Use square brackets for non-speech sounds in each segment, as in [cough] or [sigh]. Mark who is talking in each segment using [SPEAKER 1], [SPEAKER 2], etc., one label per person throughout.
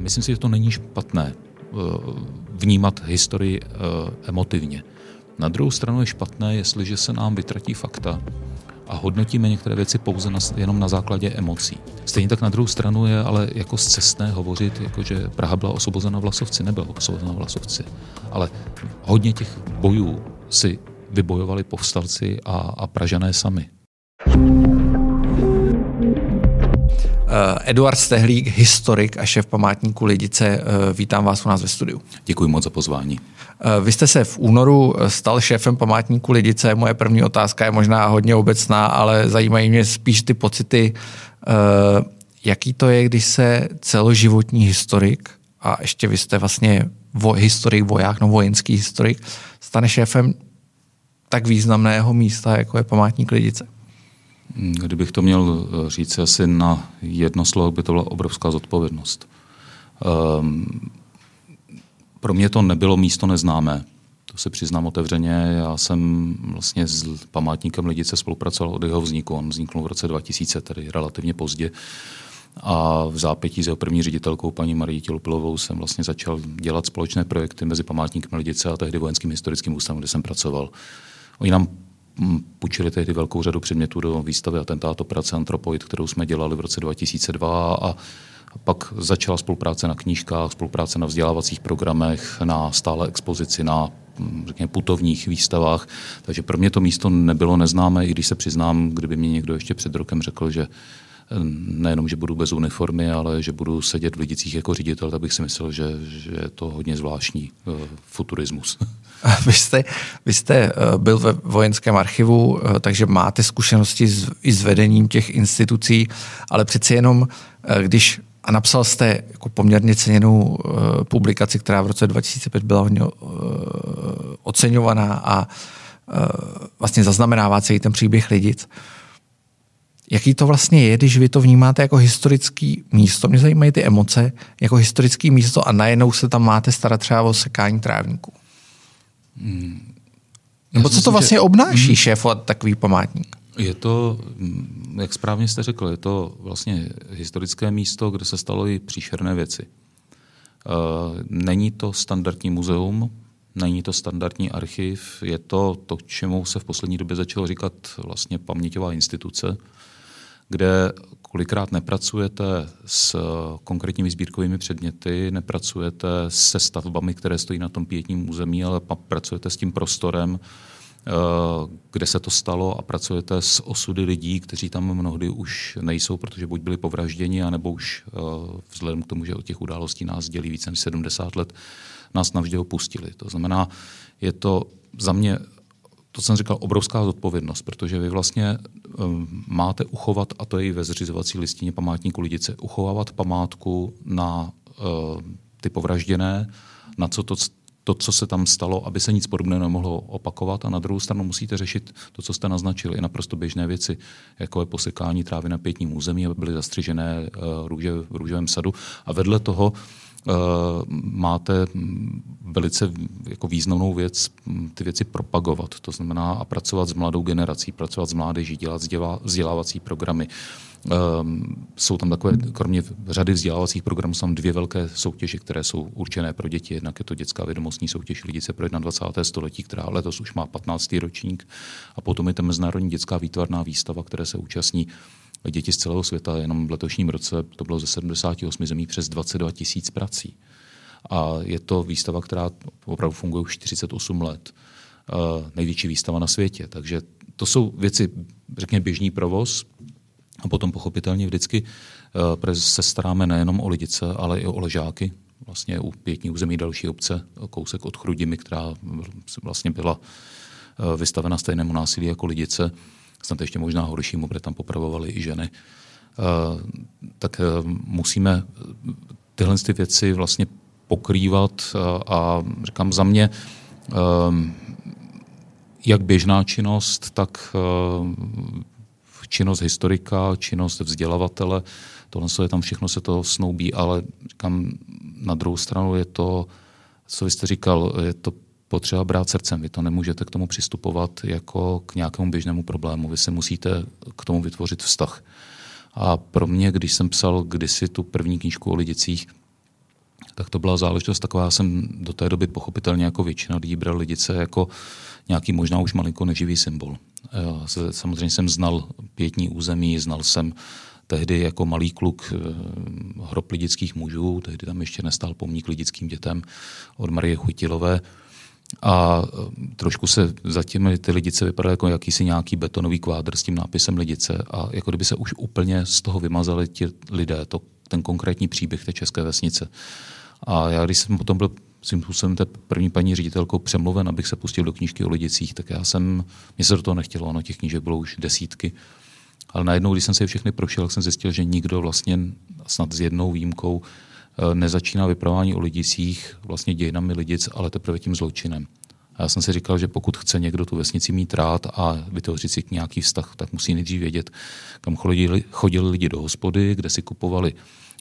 [SPEAKER 1] myslím si, že to není špatné vnímat historii emotivně. Na druhou stranu je špatné, jestliže se nám vytratí fakta a hodnotíme některé věci pouze na, jenom na základě emocí. Stejně tak na druhou stranu je ale jako zcestné hovořit, jako že Praha byla osvobozena Vlasovci, nebyla osvobozena Vlasovci. Ale hodně těch bojů si vybojovali povstalci a, a Pražané sami.
[SPEAKER 2] Eh, Eduard Stehlík, historik a šéf památníku Lidice, eh, vítám vás u nás ve studiu.
[SPEAKER 1] Děkuji moc za pozvání.
[SPEAKER 2] Eh, vy jste se v únoru stal šéfem památníku Lidice. Moje první otázka je možná hodně obecná, ale zajímají mě spíš ty pocity, jaký to je, když se celoživotní historik, a ještě vy jste vlastně vo, historik, voják, no vojenský historik, stane šéfem tak významného místa, jako je památník Lidice.
[SPEAKER 1] Kdybych to měl eh, říct asi na jedno slovo, by to byla obrovská zodpovědnost. Um, pro mě to nebylo místo neznámé. To se přiznám otevřeně. Já jsem vlastně s památníkem Lidice spolupracoval od jeho vzniku. On vznikl v roce 2000, tedy relativně pozdě. A v zápětí s jeho první ředitelkou, paní Marii Tělupilovou, jsem vlastně začal dělat společné projekty mezi památníkem Lidice a tehdy vojenským historickým ústavem, kde jsem pracoval. Oni nám půjčili tehdy velkou řadu předmětů do výstavy Atentát operace Antropoid, kterou jsme dělali v roce 2002 a pak začala spolupráce na knížkách, spolupráce na vzdělávacích programech, na stále expozici, na řekněme, putovních výstavách. Takže pro mě to místo nebylo neznámé, i když se přiznám, kdyby mě někdo ještě před rokem řekl, že nejenom, že budu bez uniformy, ale že budu sedět v Lidicích jako ředitel, tak bych si myslel, že, že je to hodně zvláštní uh, futurismus. [laughs] [laughs]
[SPEAKER 2] Vy jste, vy jste uh, byl ve vojenském archivu, uh, takže máte zkušenosti s, i s vedením těch institucí, ale přeci jenom, když a napsal jste jako poměrně ceněnou publikaci, která v roce 2005 byla hodně oceňovaná a vlastně zaznamenává celý ten příběh lidic. Jaký to vlastně je, když vy to vnímáte jako historický místo? Mě zajímají ty emoce jako historický místo a najednou se tam máte starat třeba o sekání trávníků. Hmm. Nebo co to vlastně že... obnáší hmm. šéfovat takový památník?
[SPEAKER 1] Je to, jak správně jste řekl, je to vlastně historické místo, kde se stalo i příšerné věci. Eh, není to standardní muzeum, není to standardní archiv, je to to, čemu se v poslední době začalo říkat vlastně paměťová instituce, kde kolikrát nepracujete s konkrétními sbírkovými předměty, nepracujete se stavbami, které stojí na tom pětním území, ale pracujete s tím prostorem, eh, kde se to stalo a pracujete s osudy lidí, kteří tam mnohdy už nejsou, protože buď byli povražděni, anebo už eh, vzhledem k tomu, že od těch událostí nás dělí více než 70 let, nás navždy opustili. To znamená, je to za mě to jsem říkal, obrovská zodpovědnost, protože vy vlastně um, máte uchovat, a to je i ve zřizovací listině památníku lidice, uchovávat památku na uh, ty povražděné, na co to, to, co se tam stalo, aby se nic podobného nemohlo opakovat. A na druhou stranu musíte řešit to, co jste naznačili, i naprosto běžné věci, jako je posekání trávy na pětním území, aby byly zastřižené uh, růže v růžovém sadu. A vedle toho máte velice jako významnou věc ty věci propagovat, to znamená a pracovat s mladou generací, pracovat s mládeží, dělat vzdělávací programy. Um, jsou tam takové, kromě řady vzdělávacích programů, jsou tam dvě velké soutěže, které jsou určené pro děti. Jednak je to dětská vědomostní soutěž Lidice pro 21. století, která letos už má 15. ročník. A potom je to Mezinárodní dětská výtvarná výstava, které se účastní děti z celého světa. Jenom v letošním roce to bylo ze 78 zemí přes 22 tisíc prací. A je to výstava, která opravdu funguje už 48 let. Uh, největší výstava na světě. Takže to jsou věci, řekněme, běžný provoz. A potom pochopitelně vždycky uh, se staráme nejenom o lidice, ale i o ležáky. Vlastně u pětní území další obce, kousek od Chrudimy, která vlastně byla uh, vystavena stejnému násilí jako lidice snad ještě možná horšímu, protože tam popravovali i ženy, uh, tak uh, musíme tyhle ty věci vlastně pokrývat a, říkám za mě, jak běžná činnost, tak činnost historika, činnost vzdělavatele, tohle je tam všechno se to snoubí, ale říkám, na druhou stranu je to, co vy jste říkal, je to potřeba brát srdcem. Vy to nemůžete k tomu přistupovat jako k nějakému běžnému problému. Vy se musíte k tomu vytvořit vztah. A pro mě, když jsem psal kdysi tu první knížku o lidicích, tak to byla záležitost taková, já jsem do té doby pochopitelně jako většina lidí bral lidice jako nějaký možná už malinko neživý symbol. Samozřejmě jsem znal pětní území, znal jsem tehdy jako malý kluk eh, hrob lidických mužů, tehdy tam ještě nestál pomník lidickým dětem od Marie Chutilové. A eh, trošku se zatím ty lidice vypadaly jako jakýsi nějaký betonový kvádr s tím nápisem lidice a jako kdyby se už úplně z toho vymazali ti lidé, to, ten konkrétní příběh té české vesnice. A já, když jsem potom byl svým způsobem té první paní ředitelkou přemluven, abych se pustil do knížky o lidicích, tak já jsem, mě se do toho nechtělo, ono těch knížek bylo už desítky. Ale najednou, když jsem si je všechny prošel, jsem zjistil, že nikdo vlastně snad s jednou výjimkou nezačíná vypravování o lidicích vlastně dějinami lidic, ale teprve tím zločinem. A já jsem si říkal, že pokud chce někdo tu vesnici mít rád a vytvořit si nějaký vztah, tak musí nejdřív vědět, kam chodili, chodili lidi do hospody, kde si kupovali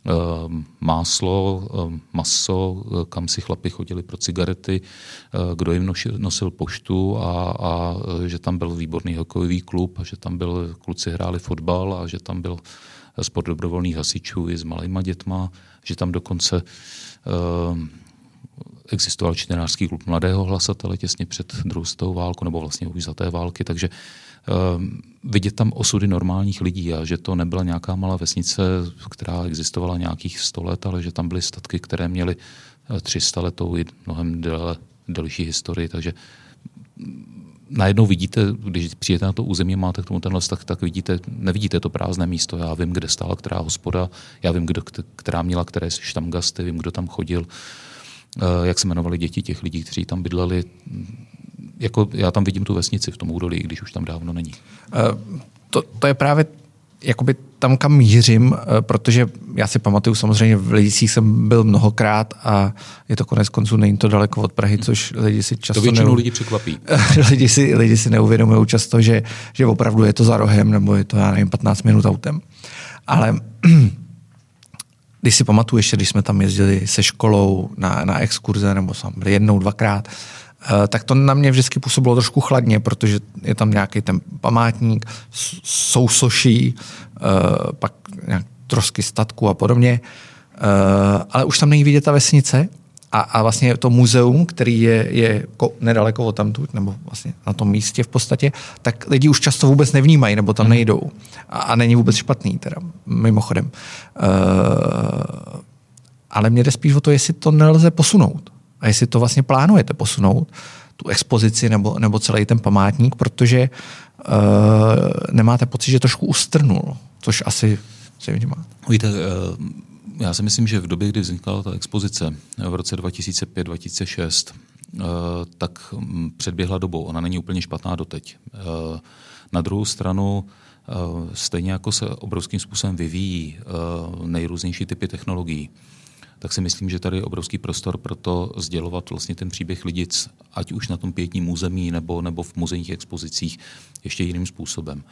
[SPEAKER 1] Ehm, máslo, ehm, maso, eh, kam si chlapi chodili pro cigarety, eh, kdo jim nosil, poštu a, a eh, že tam byl výborný hokejový klub a že tam byl kluci hráli fotbal a že tam byl sport dobrovolných hasičů i s malýma dětma, že tam dokonce uh, existoval čtenářský klub mladého hlasatele těsně před druhou světovou válku, nebo vlastně už za té války, takže Ehm, vidět tam osudy normálních lidí a že to nebyla nějaká malá vesnice, která existovala nějakých 100 let, ale že tam byly statky, které měly 300 eh, letou i mnohem delší historii, takže najednou vidíte, když přijete na to území, máte k tomu tenhle vztah, tak vidíte, nevidíte to prázdné místo. Já vím, kde stála která hospoda, já vím, kdo, která měla které štamgasty, vím, kdo tam chodil, eh, jak se jmenovali děti těch lidí, kteří tam bydleli jako já tam vidím tu vesnici v tom údolí, když už tam dávno není.
[SPEAKER 2] Uh, to, to je právě jakoby tam, kam mířím, eh, protože já si pamatuju, samozřejmě v Lidicích jsem byl mnohokrát a je to konec konců, není to daleko od Prahy, což lidi si často...
[SPEAKER 1] To většinou neu... lidi překvapí. [laughs]
[SPEAKER 2] lidi, si, lidi si neuvědomují často, že, že opravdu je to za rohem, nebo je to, já nevím, 15 minut autem. Ale [clears throat] když si pamatuju ještě, když jsme tam jezdili se školou na, na exkurze, nebo jsem byl jednou, dvakrát, tak to na mě vždycky působilo trošku chladně, protože je tam nějaký ten památník, sousoší, eh, pak nějak trosky statku a podobně. Eh, ale už tam není vidět ta vesnice a, a vlastně to muzeum, který je, je nedaleko od tamtud, nebo vlastně na tom místě v podstatě, tak lidi už často vůbec nevnímají, nebo tam mhm. nejdou. A, a není vůbec špatný, teda, mimochodem. ale mě jde spíš o to, jestli to nelze posunout a jestli to vlastně plánujete posunout, tu expozici nebo, nebo celý ten památník, protože uh, nemáte pocit, že trošku ustrnul, což asi se vnímá.
[SPEAKER 1] Víte, uh, já si myslím, že v době, kdy vznikla ta expozice v roce 2005-2006, uh, tak mm, předběhla dobou. Ona není úplně špatná doteď. Na druhou stranu, stejně jako se obrovským způsobem vyvíjí nejrůznější typy technologií, tak si myslím, že tady je obrovský prostor pro to sdělovat vlastně ten příběh lidic, ať už na tom pětním území nebo, nebo v muzejních expozicích ještě jiným způsobem.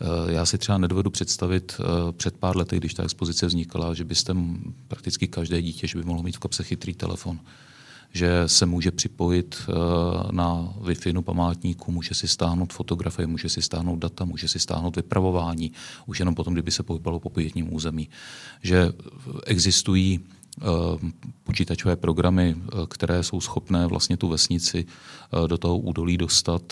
[SPEAKER 1] Eh, já si třeba nedovedu představit eh, před pár lety, když ta expozice vznikala, že byste prakticky každé dítě, že by mohlo mít v kapse chytrý telefon že se může připojit eh, na Wi-Fi památníku, může si stáhnout fotografie, může si stáhnout data, může si stáhnout vypravování, už jenom potom, kdyby se pohybalo po pětním území. Že existují počítačové programy, eh, které jsou schopné vlastně tu vesnici eh, do toho údolí dostat,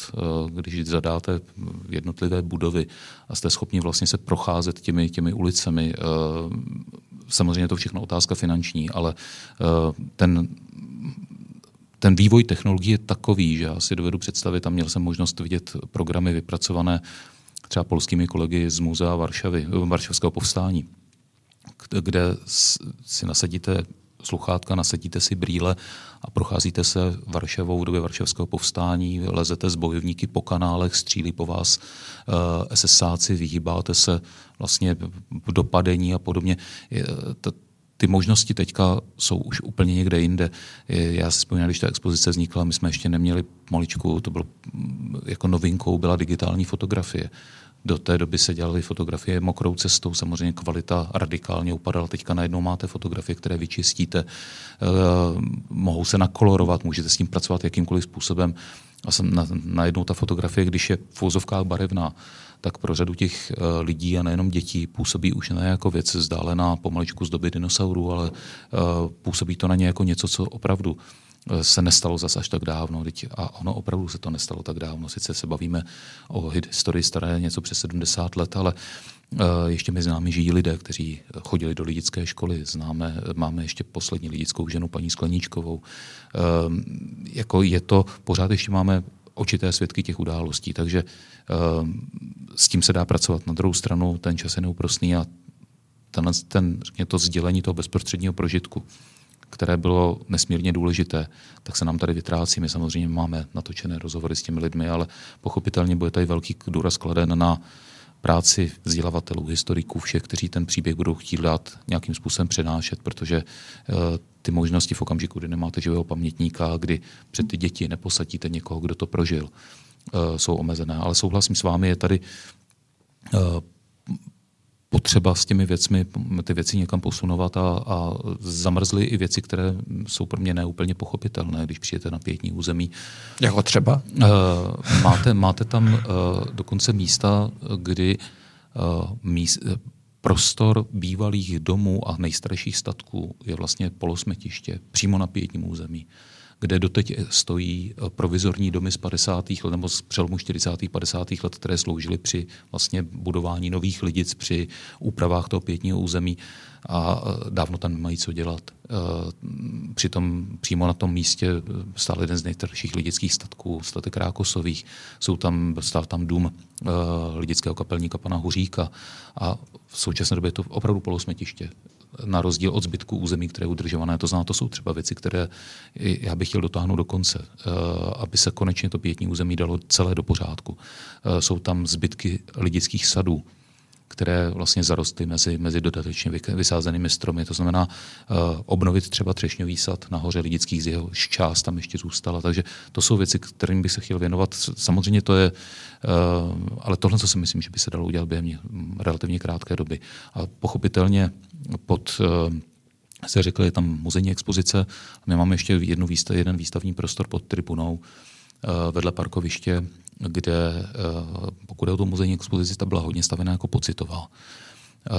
[SPEAKER 1] když zadáte jednotlivé budovy a jste schopni vlastně se procházet těmi, těmi ulicemi. Samozřejmě je to všechno otázka finanční, ale ten ten vývoj technologií je takový, že já si dovedu představit, a měl jsem možnost vidět programy vypracované třeba polskými kolegy z Muzea Varšavy, Varšavského povstání, kde si nasadíte sluchátka, nasadíte si brýle a procházíte se Varšavou v době Varšavského povstání, lezete z bojovníky po kanálech, střílí po vás uh, eh, SSáci, vyhýbáte se vlastně dopadení a podobně. ty možnosti teďka jsou už úplně někde jinde. Já si vzpomínám, když ta expozice vznikla, my jsme ještě neměli maličku, to bylo mm, jako novinkou, byla digitální fotografie Do té doby se dělaly fotografie mokrou cestou, samozřejmě kvalita radikálně upadala. Teďka najednou máte fotografie, které vyčistíte, eh, mohou se nakolorovat, můžete s tím pracovat jakýmkoliv způsobem. A jsem na, najednou ta fotografie, když je v úzovkách barevná, tak pro řadu těch eh, lidí a nejenom dětí působí už ne jako věc vzdálená pomaličku z doby dinosaurů, ale eh, působí to na ně jako něco, co opravdu se nestalo zase až tak dávno. A ono opravdu se to nestalo tak dávno. Sice se bavíme o historii staré něco přes 70 let, ale ještě mezi námi žijí lidé, kteří chodili do lidické školy. Známe, máme ještě poslední lidickou ženu, paní Skleníčkovou. Jako je to, pořád ještě máme očité svědky těch událostí, takže s tím se dá pracovat. Na druhou stranu ten čas je neúprostný a ten, ten řekně, to sdělení toho bezprostředního prožitku, které bylo nesmírně důležité, tak se nám tady vytrácí. My samozřejmě máme natočené rozhovory s těmi lidmi, ale pochopitelně bude tady velký důraz kladen na práci vzdělavatelů, historiků, všech, kteří ten příběh budou chtít dát nějakým způsobem přenášet, protože uh, ty možnosti v okamžiku, kdy nemáte živého pamětníka, kdy před ty děti neposadíte někoho, kdo to prožil, uh, jsou omezené. Ale souhlasím s vámi, je tady uh, potřeba s těmi věcmi, ty věci někam posunovat a, a zamrzly i věci, které jsou pro mě neúplně pochopitelné, když přijete na pětní území.
[SPEAKER 2] Jako třeba?
[SPEAKER 1] Uh, máte, máte tam uh, dokonce místa, kdy uh, míst, prostor bývalých domů a nejstarších statků je vlastně polosmetiště přímo na pětním území. Uh, kde doteď stojí eh, provizorní domy z 50. let nebo z přelomu 40. 50. let, které sloužily při vlastně budování nových lidic, při úpravách toho pětního území a eh, dávno tam nemají co dělat. Eh, přitom přímo na tom místě stál jeden z nejstarších lidických statků, statek Rákosových. Jsou tam, stál tam dům lidického kapelníka pana Huříka a v současné době je to opravdu polosmetiště na rozdíl od zbytku území, které je udržované. To znamená, to jsou třeba věci, které já bych chtěl dotáhnout do konce, eh, aby se konečně to pětní území dalo celé do pořádku. Eh, jsou tam zbytky lidických sadů, které vlastně zarostly mezi, mezi dodatečně vysázenými stromy. To znamená uh, obnovit třeba třešňový sad nahoře lidických, z jeho část tam ještě zůstala. Takže to jsou věci, kterým bych se chtěl věnovat. Samozřejmě to je, uh, ale tohle, co si myslím, že by se dalo udělat během relativně krátké doby. A pochopitelně pod uh, se řekl, je tam muzejní expozice. My máme ještě jednu výstav, jeden výstavní prostor pod tribunou vedle parkoviště, kde eh, pokud je o tu muzejní expozici, ta byla hodně stavěná jako pocitová. Eh,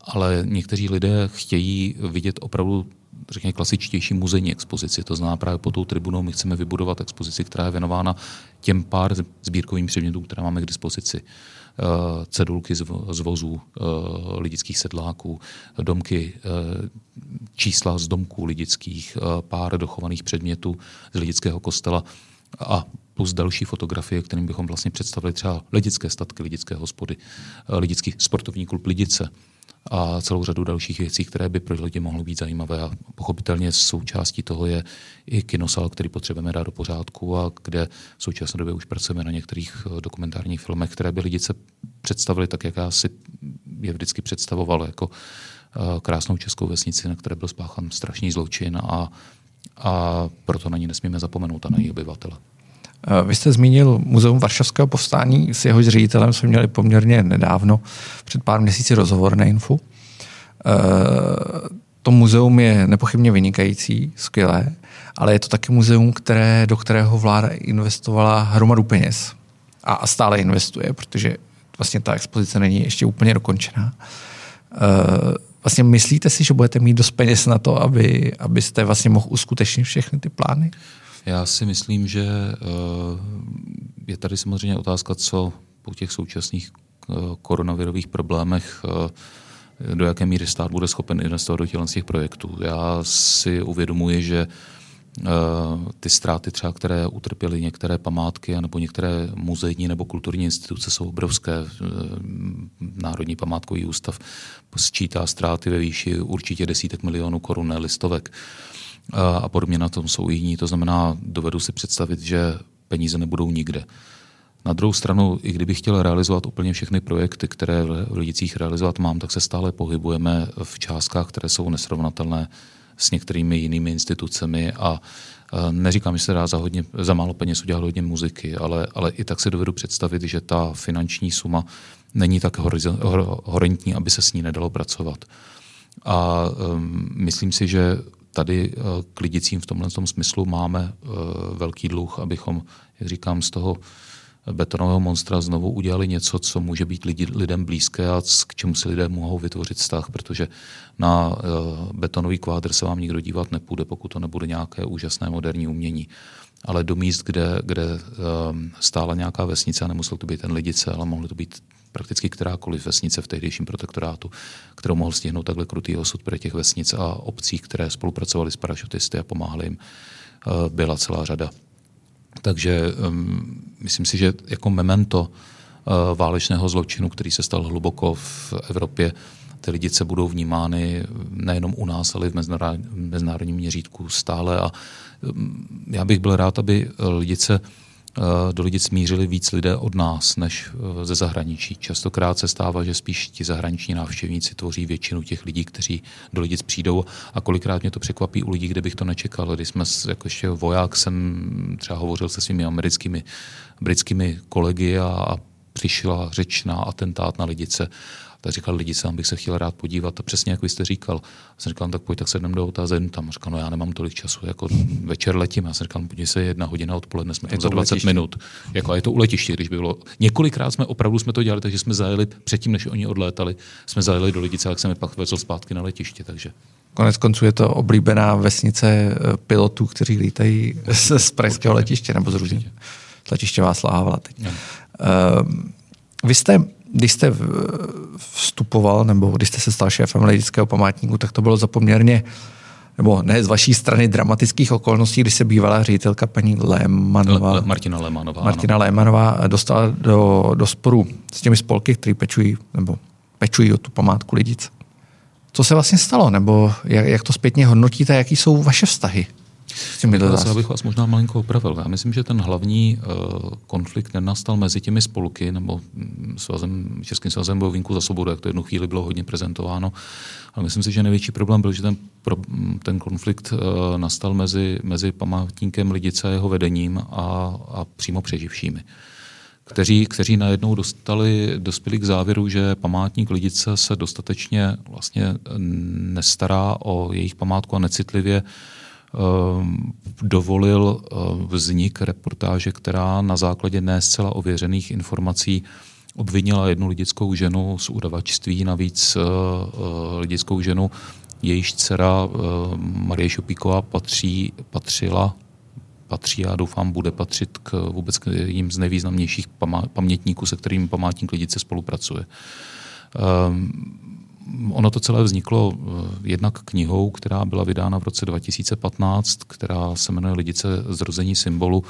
[SPEAKER 1] ale někteří lidé chtějí vidět opravdu řekněme, klasičtější muzejní expozici. To znamená právě pod tou tribunou my chceme vybudovat expozici, která je věnována těm pár sbírkovým předmětům, které máme k dispozici. Eh, cedulky z vozů lidických sedláků, domky, čísla z domků lidických, pár dochovaných předmětů z lidického kostela a plus další fotografie, kterým bychom vlastně představili třeba lidické statky, lidické hospody, eh, lidický sportovní klub Lidice a celou řadu dalších věcí, které by pro lidi mohly být zajímavé. A pochopitelně součástí toho je i kinosal, který potřebujeme dát do pořádku a kde v současné době už pracujeme na některých eh, dokumentárních filmech, které by lidice představili tak, jak já si je vždycky představoval, jako eh, krásnou českou vesnici, na které byl spáchan strašný zločin a, a proto na ní nesmíme zapomenout a na její obyvatele.
[SPEAKER 2] Eh, vy jste zmínil Muzeum Varšavského povstání, s jehož ředitelem jsme měli poměrně nedávno, před pár měsíci rozhovor na Infu. Eh, to muzeum je nepochybně vynikající, skvělé, ale je to taky muzeum, které, do kterého vláda investovala hromadu peněz a stále investuje, protože vlastně ta expozice není ještě úplně dokončená. Vlastně myslíte si, že budete mít dost peněz na to, aby, abyste vlastně mohl uskutečnit všechny ty plány?
[SPEAKER 1] Já si myslím, že eh, je tady samozřejmě otázka, co po těch současných eh, koronavirových problémech eh, do jaké míry stát bude schopen investovat do těch projektů. Já si uvědomuji, že ty ztráty třeba, které utrpěly některé památky nebo některé muzejní nebo kulturní instituce jsou obrovské. Národní památkový ústav sčítá ztráty ve výši určitě desítek milionů korun, ne listovek a podobně na tom jsou jiní. To znamená, dovedu si představit, že peníze nebudou nikde. Na druhou stranu, i kdybych chtěl realizovat úplně všechny projekty, které v Lidicích realizovat mám, tak se stále pohybujeme v částkách, které jsou nesrovnatelné s některými jinými institucemi a Neříkám, že se dá za, hodně, za málo peněz udělat hodně muziky, ale, ale i tak si dovedu představit, že ta finanční suma není tak horentní, aby se s ní nedalo pracovat. A um, myslím si, že tady uh, k lidicím v tomhle tom smyslu máme uh, velký dluh, abychom, jak říkám, z toho betonového monstra znovu udělali něco, co může být lidi, lidem blízké a k čemu si lidé mohou vytvořit vztah, protože na uh, betonový kvádr se vám nikdo dívat nepůjde, pokud to nebude nějaké úžasné moderní umění. Ale do míst, kde, kde uh, stála nějaká vesnice a nemusel to být ten lidice, ale mohlo to být prakticky kterákoliv vesnice v tehdejším protektorátu, kterou mohl stihnout takhle krutý osud pro těch vesnic a obcí, které spolupracovali s parašutisty a pomáhali jim, uh, byla celá řada. Takže um, myslím si, že jako memento uh, válečného zločinu, který se stal hluboko v Evropě, ty lidice budou vnímány nejenom u nás, ale i v mezinárodním měřítku stále. A um, já bych byl rád, aby lidice Eh, do Lidic smířili víc lidé od nás než eh, ze zahraničí. Častokrát se stává, že spíš ti zahraniční návštěvníci tvoří většinu těch lidí, kteří do Lidic přijdou a kolikrát mě to překvapí u lidí, kde bych to nečekal. Když jsme jako ještě voják jsem třeba hovořil se svými americkými, britskými kolegy a, a přišla řeč na atentát na Lidice tak říkal, lidi, sám bych se chtěl rád podívat. A přesně jak vy jste říkal. Já jsem říkal, no, tak pojď, tak se jdem do otázek tam. Říkal, no já nemám tolik času, jako večer letím. Já jsem říkal, no, podívej se, jedna hodina odpoledne, jsme tam za 20 letiště. minut. Jako, a je to u letiště, když by bylo. Několikrát jsme opravdu jsme to dělali, takže jsme zajeli předtím, než oni odlétali, jsme zajeli do Lidice, tak jsem je pak vezl zpátky na letiště. Takže.
[SPEAKER 2] Konec konců je to oblíbená vesnice eh, pilotů, kteří lítají z, z pražského letiště nebo z Rudin. Letiště vás láhala teď. Uh, vy jste když jste vstupoval, nebo když jste se stal šéfem Lidického památníku, tak to bylo za poměrně nebo ne z vaší strany dramatických okolností, když se bývalá ředitelka paní Lémanová,
[SPEAKER 1] Le, Martina Lémanová,
[SPEAKER 2] Martina ano. Lémanová dostala do, do sporu s těmi spolky, které pečují, nebo pečují o tu památku lidic. Co se vlastně stalo? Nebo jak, jak to zpětně hodnotíte? Jaký jsou vaše vztahy?
[SPEAKER 1] S těmi Já bych vás možná malinko opravil. Já myslím, že ten hlavní uh, konflikt nenastal mezi těmi spolky nebo mm, svazem, Českým svazem bojovníků za svobodu, jak to jednu chvíli bylo hodně prezentováno. Ale myslím si, že největší problém byl, že ten, pro, ten konflikt uh, nastal mezi, mezi památníkem Lidice a jeho vedením a, a přímo přeživšími kteří, kteří najednou dostali, dospěli k závěru, že památník Lidice se dostatečně vlastně nestará o jejich památku a necitlivě uh, dovolil ehm, vznik reportáže, která na základě ne zcela ověřených informací obvinila jednu lidickou ženu z udavačství, navíc ehm, lidickou ženu, jejíž dcera Marie Šupíková patří, patřila patří a doufám bude patřit k vůbec k jím z nejvýznamnějších pamětníků, se kterými památník Lidice spolupracuje. Ono to celé vzniklo eh, jednak knihou, která byla vydána v roce 2015, která se jmenuje Lidice zrození symbolu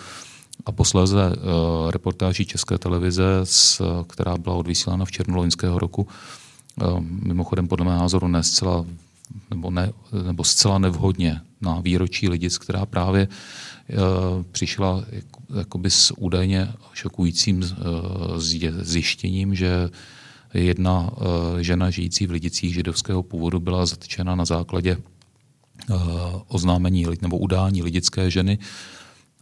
[SPEAKER 1] a posléze uh, reportáží České televize, která byla odvysílána v červnu loňského roku. Uh, mimochodem podle mého názoru ne zcela, nebo, ne, nebo zcela nevhodně na výročí Lidic, která právě přišla jakoby s údajně šokujícím zjištěním, že Jedna eh, žena žijící v Lidicích židovského původu byla zatčena na základě eh, oznámení nebo udání lidické ženy.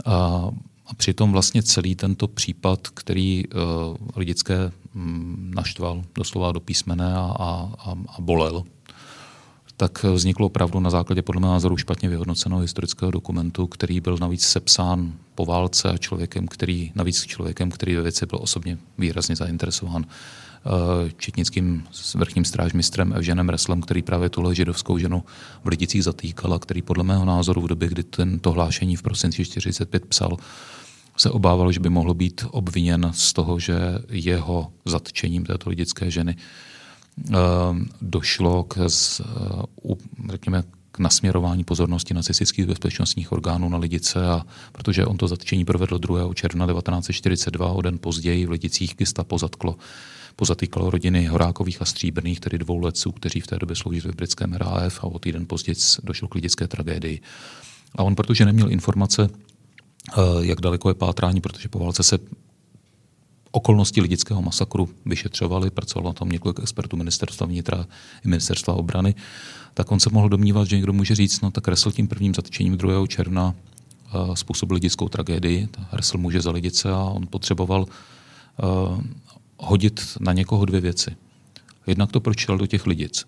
[SPEAKER 1] A, přitom vlastně celý tento případ, který uh, lidické um, naštval doslova do písmene a, a, a bolel, tak vzniklo opravdu na základě podle mého názoru špatně vyhodnoceného historického dokumentu, který byl navíc sepsán po válce a člověkem, který, navíc člověkem, který ve věci byl osobně výrazně zainteresován. Eh, četnickým vrchním strážmistrem Evženem Reslem, který právě tuhle židovskou ženu v Lidicích zatýkal a který podle mého názoru v době, kdy tento hlášení v prosinci 45 psal, se obával, že by mohl být obviněn z toho, že jeho zatčením této lidické ženy eh, došlo k, eh, řekněme, k nasměrování pozornosti nacistických bezpečnostních orgánů na Lidice, a protože on to zatčení provedl 2. června 1942, o den později v Lidicích gestapo zatklo pozatýkalo rodiny Horákových a Stříbrných, tedy dvou letců, kteří v té době sloužili v britském RAF a o týden později došlo k lidické tragédii. A on, protože neměl informace, eh, jak daleko je pátrání, protože po válce se okolnosti lidického masakru vyšetřovali, pracovalo na tom několik expertů ministerstva vnitra i ministerstva obrany, tak on se mohl domnívat, že někdo může říct, no tak Resl tím prvním zatčením 2. června uh, způsobil lidickou tragédii, Resl může za lidice a on potřeboval uh, hodit na někoho dvě věci. Jednak to pročil do těch lidic.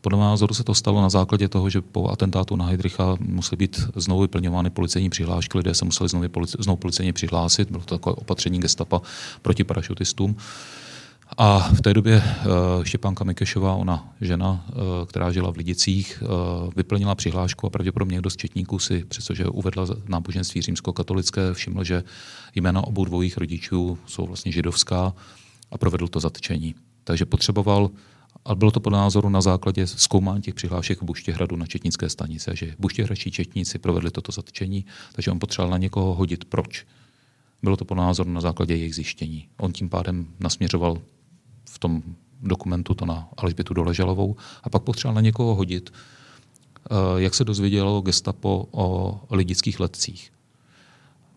[SPEAKER 1] Podle mého názoru se to stalo na základě toho, že po atentátu na Heidricha musely být znovu vyplňovány policejní přihlášky, lidé se museli znovu, polici, znovu policejně přihlásit, bylo to takové opatření gestapa proti parašutistům. A v té době uh, Štěpánka Mikešová, ona žena, uh, která žila v Lidicích, uh, vyplnila přihlášku a pravděpodobně někdo z četníků si, přestože uvedla náboženství římskokatolické, všiml, že jména obou dvojích rodičů jsou vlastně židovská a provedl to zatčení. Takže potřeboval ale bylo to po názoru na základě zkoumání těch přihlášek v Buštěhradu na četnické stanice, že buštěhradští četníci provedli toto zatčení, takže on potřeboval na někoho hodit. Proč? Bylo to po názoru na základě jejich zjištění. On tím pádem nasměřoval v tom dokumentu to na Alžbětu Doležalovou a pak potřeboval na někoho hodit, eh, jak se dozvědělo gestapo o lidických letcích.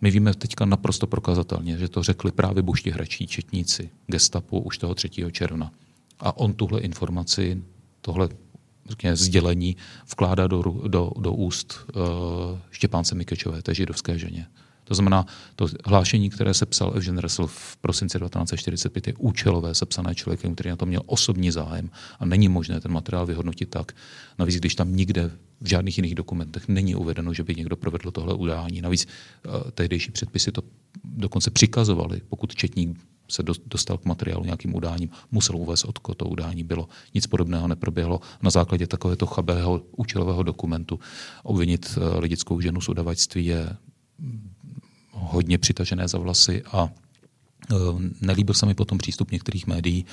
[SPEAKER 1] My víme teďka naprosto prokazatelně, že to řekli právě buštěhračí četníci gestapu už toho 3. června. A on tuhle informaci, tohle řekněme, sdělení vkládá do, do, do úst uh, Štěpánce Mikečové, té židovské ženě. To znamená, to hlášení, které se psal Evžen Russell v prosinci 1945, je účelové, sepsané člověkem, který na to měl osobní zájem a není možné ten materiál vyhodnotit tak. Navíc, když tam nikde v žádných jiných dokumentech není uvedeno, že by někdo provedl tohle udání. Navíc uh, tehdejší předpisy to dokonce přikazovali, pokud četník se dostal k materiálu nějakým udáním, musel uvést, odkud to udání bylo. Nic podobného neproběhlo. Na základě takovéto chabého účelového dokumentu obvinit eh, lidickou ženu z udavačství je hodně přitažené za vlasy a eh, nelíbil se mi potom přístup některých médií,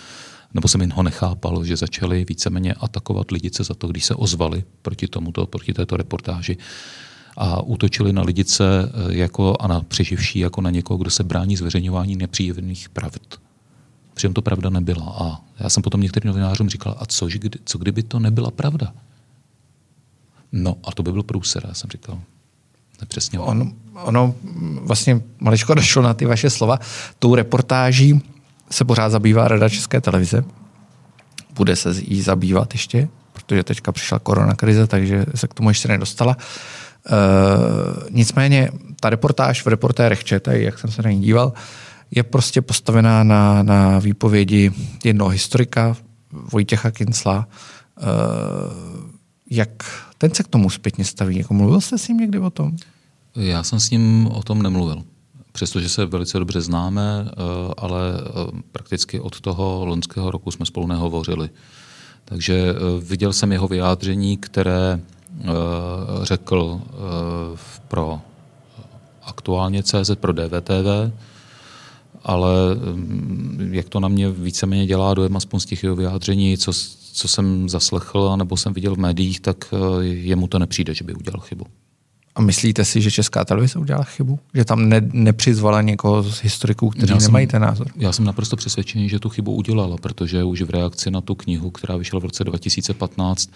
[SPEAKER 1] nebo jsem jen ho nechápal, že začali víceméně atakovat lidice za to, když se ozvali proti tomuto, proti této reportáži a útočili na lidice eh, jako, a na přeživší jako na někoho, kdo se brání zveřejňování nepříjemných pravd. Přitom to pravda nebyla. A já jsem potom některým novinářům říkal, a co, co kdyby to nebyla pravda? No a to by byl průser, já jsem říkal. Přesně.
[SPEAKER 2] On, ono vlastně maličko došlo na ty vaše slova. Tou reportáží se pořád zabývá Rada České televize. Bude se jí zabývat ještě, protože teďka přišla korona krize, takže se k tomu ještě nedostala. Uh, nicméně ta reportáž v reportérech ČT, jak jsem se na ní díval, je prostě postavená na, na výpovědi jednoho historika, Vojtěcha Kincla. Uh, jak ten se k tomu zpětně staví? Jako mluvil jste s ním někdy o tom?
[SPEAKER 1] Já jsem s ním o tom nemluvil. Přestože se velice dobře známe, eh, ale prakticky od toho loňského roku jsme spolu nehovořili. Takže viděl jsem jeho vyjádření, které Eh, řekl eh, pro aktuálně CZ pro DVTV, ale jak to na mě víceméně dělá dojem, aspoň z těch jeho vyjádření, co, co jsem zaslechl nebo jsem viděl v médiích, tak eh, jemu to nepřijde, že by udělal chybu.
[SPEAKER 2] A myslíte si, že Česká televize udělala chybu? Že tam ne, nepřizvala někoho z historiků, kteří já nemají ten názor?
[SPEAKER 1] Já jsem naprosto přesvědčený, že tu chybu udělala, protože už v reakci na tu knihu, která vyšla v roce 2015,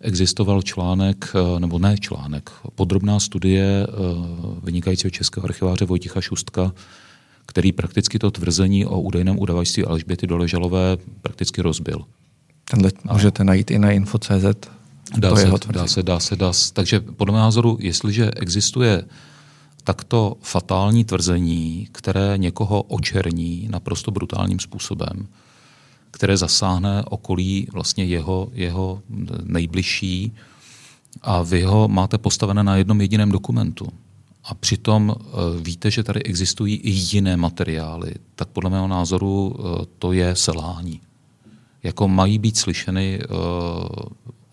[SPEAKER 1] existoval článek, eh, nebo ne článek, podrobná studie eh, vynikajícího českého archiváře Vojticha Šustka, který prakticky to tvrzení o údajném udavačství Alžběty Doležalové prakticky rozbil.
[SPEAKER 2] Tenhle můžete najít i na info.cz.
[SPEAKER 1] Dá to se, dá se, dá se, dá se. Takže podle mého názoru, jestliže existuje takto fatální tvrzení, které někoho očerní naprosto brutálním způsobem, které zasáhne okolí vlastně jeho, jeho nejbližší a vy ho máte postavené na jednom jediném dokumentu. A přitom eh, víte, že tady existují i jiné materiály, tak podle mého názoru eh, to je selhání. Jako mají být slyšeny eh,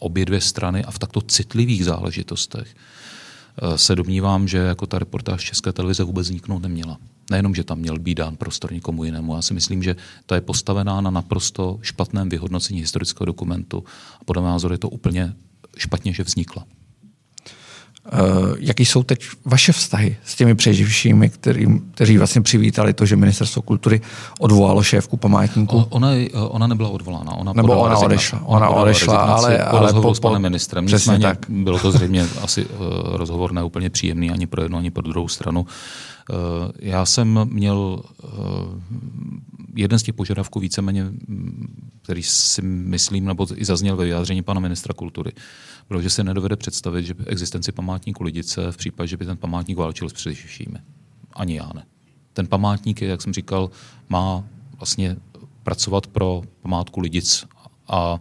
[SPEAKER 1] obě dvě strany a v takto citlivých záležitostech se domnívám, že jako ta reportáž České televize vůbec vzniknout neměla. Nejenom, že tam měl být dán prostor někomu jinému. Já si myslím, že ta je postavená na naprosto špatném vyhodnocení historického dokumentu. A podle názoru je to úplně špatně, že vznikla.
[SPEAKER 2] Uh, jaký jsou teď vaše vztahy s těmi přeživšími, který, kteří vlastně přivítali to, že ministerstvo kultury odvolalo šéfku památníku? O,
[SPEAKER 1] ona, ona nebyla odvolána. Ona
[SPEAKER 2] Nebo ona odešla. Ona, ona odešla, ale,
[SPEAKER 1] po ale po, s panem ministrem. Přesně tak. Bylo to zřejmě [laughs] asi uh, rozhovor neúplně příjemný ani pro jednu, ani pro druhou stranu. Já jsem měl jeden z těch požadavků víceméně, který si myslím, nebo i zazněl ve vyjádření pana ministra kultury, bylo, že se nedovede představit, že by existenci památníku Lidice v případě, že by ten památník válčil s předevšími. Ani já ne. Ten památník, jak jsem říkal, má vlastně pracovat pro památku Lidic a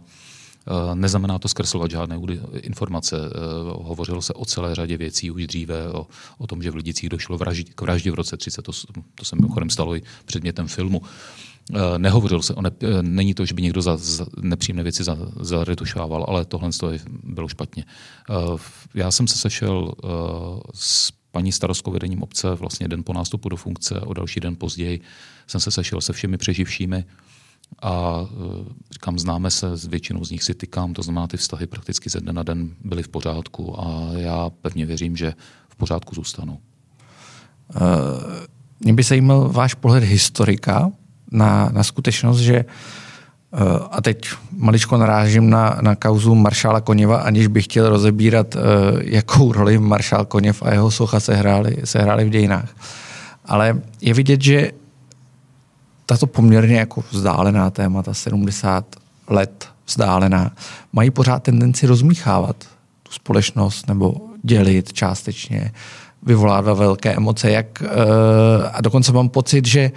[SPEAKER 1] Neznamená to zkreslovat žádné informace. E, hovořilo se o celé řadě věcí už dříve, o, o tom, že v Lidicích došlo vraždě, k vraždě v roce 30, to, to se mimochodem stalo i předmětem filmu. E, nehovořil se o ne, není to, že by někdo za, za nepříjemné věci za, ale tohle bylo špatně. Já jsem se sešel s paní starostkou vedením obce vlastně den po nástupu do funkce, o další den později jsem se sešel se všemi přeživšími a e, říkám, známe se, s většinou z nich si tykám, to znamená, ty vztahy prakticky ze dne na den byly v pořádku a já pevně věřím, že v pořádku zůstanou. Uh,
[SPEAKER 2] mě by zajímal váš pohled historika na, na skutečnost, že uh, a teď maličko narážím na, na kauzu maršála Koněva, aniž bych chtěl rozebírat, uh, jakou roli maršál Koněv a jeho socha se hráli, se hráli v dějinách. Ale je vidět, že tato poměrně jako vzdálená témata, 70 let vzdálená, mají pořád tendenci rozmíchávat tu společnost nebo dělit částečně, vyvolávat velké emoce. Jak, eh, a dokonce mám pocit, že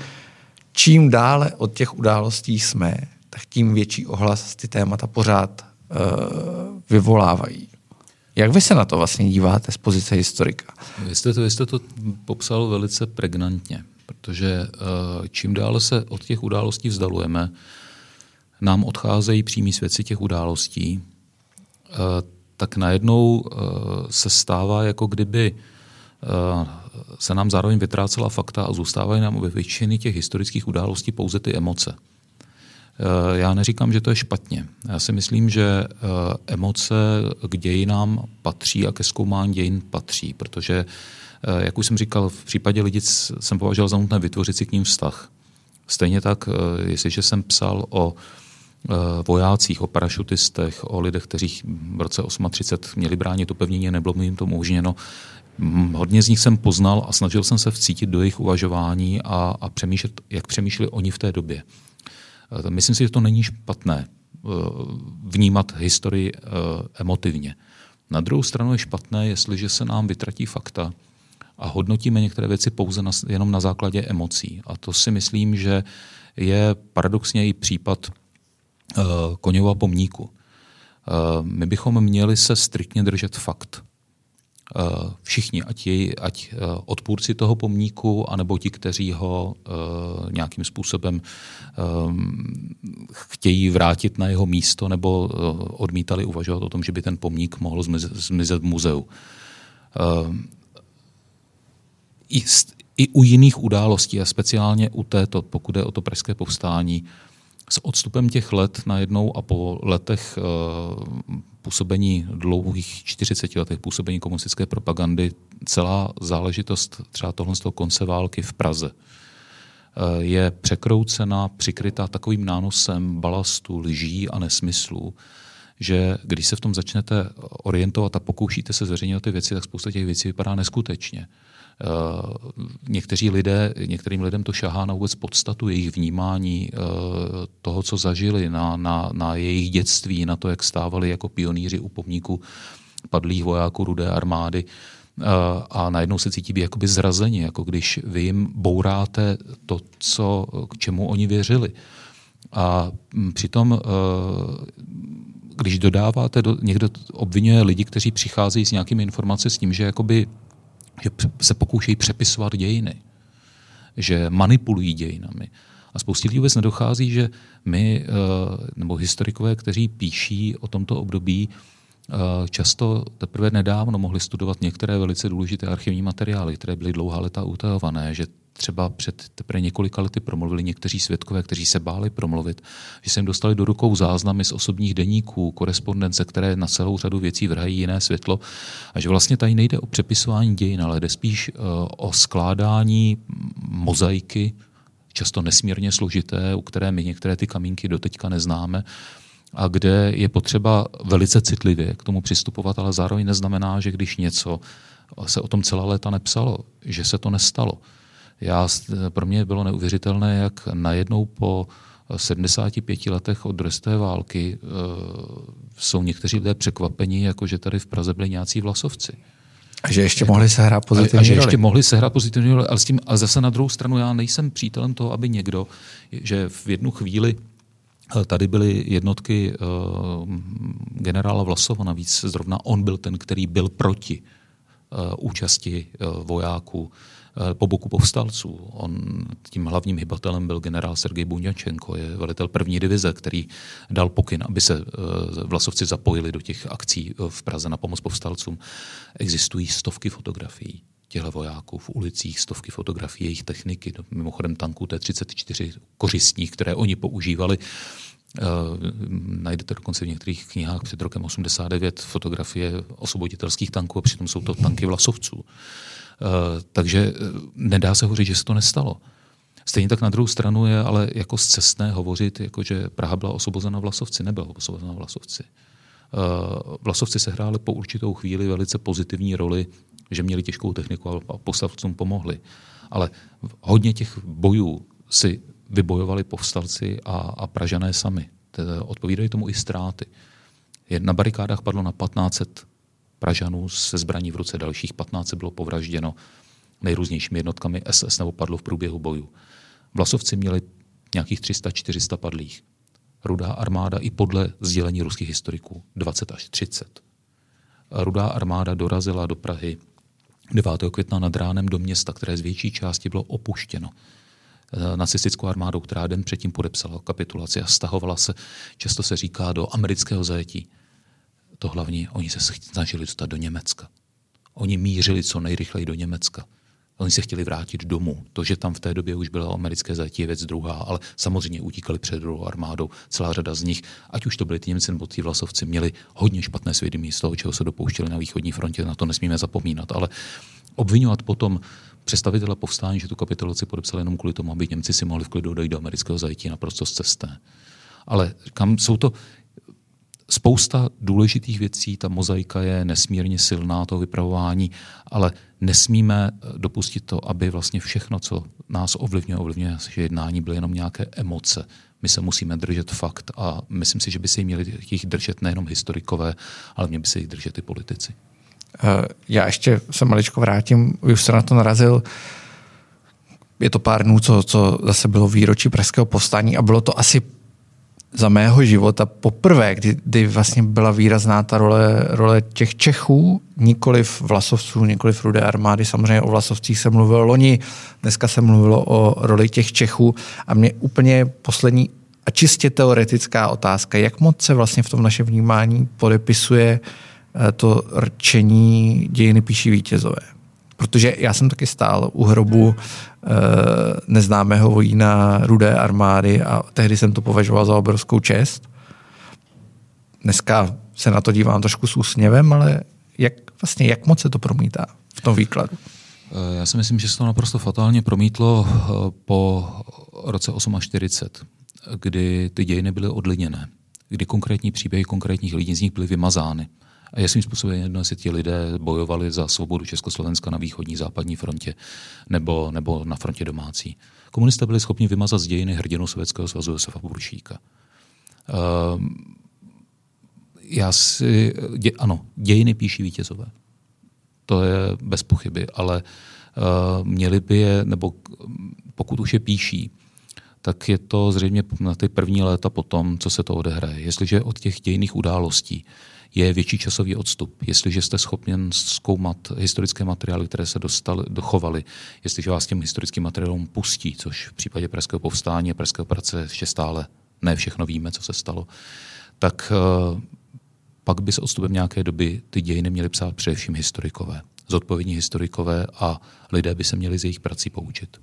[SPEAKER 2] čím dále od těch událostí jsme, tak tím větší ohlas ty témata pořád eh, vyvolávají. Jak vy se na to vlastně díváte z pozice historika?
[SPEAKER 1] Vy jste to, vy jste to popsal velice pregnantně protože eh, čím dále se od těch událostí vzdalujeme, nám odcházejí přímí svědci těch událostí, eh, tak najednou eh, se stává, jako kdyby se nám zároveň vytrácela fakta a zůstávají nám ve většiny těch historických událostí pouze ty emoce. Já neříkám, že to je špatně. Já si myslím, že emoce k dějinám patří a ke zkoumání dějin patří, protože Eh, jak už jsem říkal, v případě lidí jsem považoval za nutné vytvořit si k ním vztah. Stejně tak, eh, jestliže jsem psal o eh, vojácích, o parašutistech, o lidech, kteří v roce 38 měli bránit upevnění, nebylo mi jim to umožněno. Hodně z nich jsem poznal a snažil jsem se vcítit do jejich uvažování a, a přemýšlet, jak přemýšleli oni v té době. Myslím si, že to není špatné vnímat historii emotivně. Na druhou stranu je špatné, jestliže se nám vytratí fakta, a hodnotíme některé věci pouze na, jenom na základě emocí. A to si myslím, že je paradoxně i případ uh, Koněva pomníku. Uh, my bychom měli se striktně držet fakt. Uh, všichni, ať, jej, ať uh, odpůrci toho pomníku, anebo ti, kteří ho uh, nějakým způsobem chtějí vrátit na jeho místo, nebo odmítali uvažovat o tom, že by ten pomník mohl zmizet, zmizet v muzeu. I, i u jiných událostí a speciálně u této, pokud je o to pražské povstání, s odstupem těch let najednou a po letech uh, působení dlouhých 40 letech působení komunistické propagandy celá záležitost třeba tohle z toho konce války v Praze uh, je překroucena, přikrytá takovým nánosem balastu, lží a nesmyslů, že když se v tom začnete orientovat a pokoušíte se zveřejňovat ty věci, tak spousta těch věcí vypadá neskutečně. Eh, někteří lidé, některým lidem to šahá na vůbec podstatu jejich vnímání eh, toho, co zažili, na, na, na jejich dětství, na to, jak stávali jako pionýři u pomníku padlých vojáků rudé armády eh, a najednou se cítí být jakoby zrazeni, jako když vy jim bouráte to, co, k čemu oni věřili. A hm, přitom, když dodáváte, někdo obvinuje lidi, kteří přicházejí s nějakými informacemi s tím, že jakoby že se pokoušejí přepisovat dějiny, že manipulují dějinami. A spoustě lidí vůbec nedochází, že my, eh, nebo historikové, kteří píší o tomto období, eh, často teprve nedávno mohli studovat některé velice důležité archivní materiály, které byly dlouhá leta utajované, že třeba před teprve několika lety promluvili někteří svědkové, kteří se báli promluvit, že se jim dostali do rukou záznamy z osobních deníků, korespondence, které na celou řadu věcí vrhají jiné světlo a že vlastně tady nejde o přepisování dějin, ale jde spíš uh, o skládání mozaiky, často nesmírně složité, u které my některé ty kamínky doteďka neznáme, a kde je potřeba velice citlivě k tomu přistupovat, ale zároveň neznamená, že když něco se o tom celá léta nepsalo, že se to nestalo. Já, pro mě bylo neuvěřitelné, jak najednou po 75 letech od druhé války e, jsou někteří lidé překvapení, jako že tady v Praze byli nějací vlasovci.
[SPEAKER 2] A že ještě mohli sehrát pozitivní
[SPEAKER 1] A, a že ještě mohli sehrát pozitivní roli, ale, s tím, ale zase na druhou stranu já nejsem přítelem toho, aby někdo, že v jednu chvíli eh, Tady byly jednotky uh, generála Vlasova, navíc zrovna on byl ten, který byl proti uh, účasti uh, vojáků Eh, po boku povstalců. On, tím hlavním hybatelem byl generál Sergej Buňačenko, je velitel první divize, který dal pokyn, aby se eh, vlasovci zapojili do těch akcí eh, v Praze na pomoc povstalcům. Existují stovky fotografií těchto vojáků v ulicích, stovky fotografií jejich techniky, mimochodem tanků T-34 kořistních, které oni používali. Uh, najdete dokonce v některých knihách před rokem 89 fotografie osvoboditelských tanků a přitom jsou to tanky vlasovců. Eh, takže eh, nedá se hovořit, že se to nestalo. Stejně tak na druhou stranu je ale jako zcestné hovořit, jako že Praha byla osvobozena Vlasovci. Nebyla osvobozena Vlasovci. Eh, Vlasovci se hráli po určitou chvíli velice pozitivní roli, že měli těžkou techniku a povstalcům pomohli. Ale hodně těch bojů si vybojovali povstalci a, a Pražané sami. Odpovídají tomu i ztráty. Na barikádách padlo na 1500 Pražanů se zbraní v ruce, dalších 15 bylo povražděno nejrůznějšími jednotkami SS nebo padlo v průběhu bojů. Vlasovci měli nějakých 300-400 padlých. Rudá armáda i podle sdělení ruských historiků 20 až 30. Rudá armáda dorazila do Prahy 9. května nad ránem do města, které z větší části bylo opuštěno nacistickou armádou, která den předtím podepsala kapitulaci a stahovala se, často se říká, do amerického zajetí to hlavní, oni se snažili dostat do Německa. Oni mířili co nejrychleji do Německa. Oni se chtěli vrátit domů. To, že tam v té době už bylo americké zajetí, je věc druhá, ale samozřejmě utíkali před druhou armádou. Celá řada z nich, ať už to byli ty Němci nebo ty vlasovci, měli hodně špatné svědomí z toho, čeho se dopouštěli na východní frontě, na to nesmíme zapomínat. Ale obvinovat potom představitele povstání, že tu kapitulaci podepsali jenom kvůli tomu, aby Němci si mohli v klidu dojít do amerického zajetí, naprosto zcestné. Ale kam jsou to, spousta důležitých věcí, ta mozaika je nesmírně silná, to vypravování, ale nesmíme dopustit to, aby vlastně všechno, co nás ovlivňuje, ovlivňuje naše jednání, byly jenom nějaké emoce. My se musíme držet fakt a myslím si, že by se měli jich držet nejenom historikové, ale mě by se jich držet i politici.
[SPEAKER 2] Eh, já ještě se maličko vrátím, už se na to narazil. Je to pár dnů, co, co zase bylo výročí Pražského povstání a bylo to asi za mého života poprvé, kdy, kdy vlastně byla výrazná ta role, role těch Čechů, nikoli vlasovců, nikoli rudé armády. Samozřejmě o vlasovcích se mluvilo loni, dneska se mluvilo o roli těch Čechů a mě úplně poslední a čistě teoretická otázka, jak moc se vlastně v tom našem vnímání podepisuje eh, to rčení dějiny píší vítězové. Protože já jsem taky stál u hrobu neznámého vojína rudé armády a tehdy jsem to považoval za obrovskou čest. Dneska se na to dívám trošku s úsměvem, ale jak, vlastně, jak moc se to promítá v tom výkladu?
[SPEAKER 1] Eh, já si myslím, že se to naprosto fatálně promítlo eh, po roce 48, kdy ty dějiny byly odliněné, kdy konkrétní příběhy konkrétních lidí z nich byly vymazány. A jakým způsobem jedno, jestli ti lidé bojovali za svobodu Československa na východní západní frontě nebo, nebo na frontě domácí. Komunisté byli schopni vymazat z dějiny hrdinu Sovětského svazu Josefa Buršíka. Uh, já si, dě, ano, dějiny píší vítězové. To je bez pochyby, ale uh, měli by je, nebo pokud už je píší, tak je to zřejmě na ty první léta potom, co se to odehraje. Jestliže od těch dějných událostí je větší časový odstup. Jestliže jste schopen zkoumat historické materiály, které se dostali, dochovaly, jestliže vás těm historickým materiálům pustí, což v případě Pražského povstání a Pražské operace ještě stále ne všechno víme, co se stalo, tak uh, pak by se odstupem nějaké doby ty dějiny měly psát především historikové. Zodpovědní historikové a lidé by se měli z jejich prací poučit.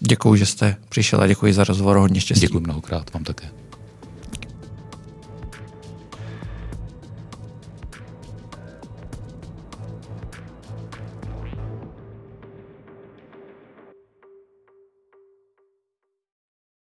[SPEAKER 2] Děkuji, že jste přišel a děkuji za rozhovor. Hodně štěstí.
[SPEAKER 1] Děkuji mnohokrát, vám také.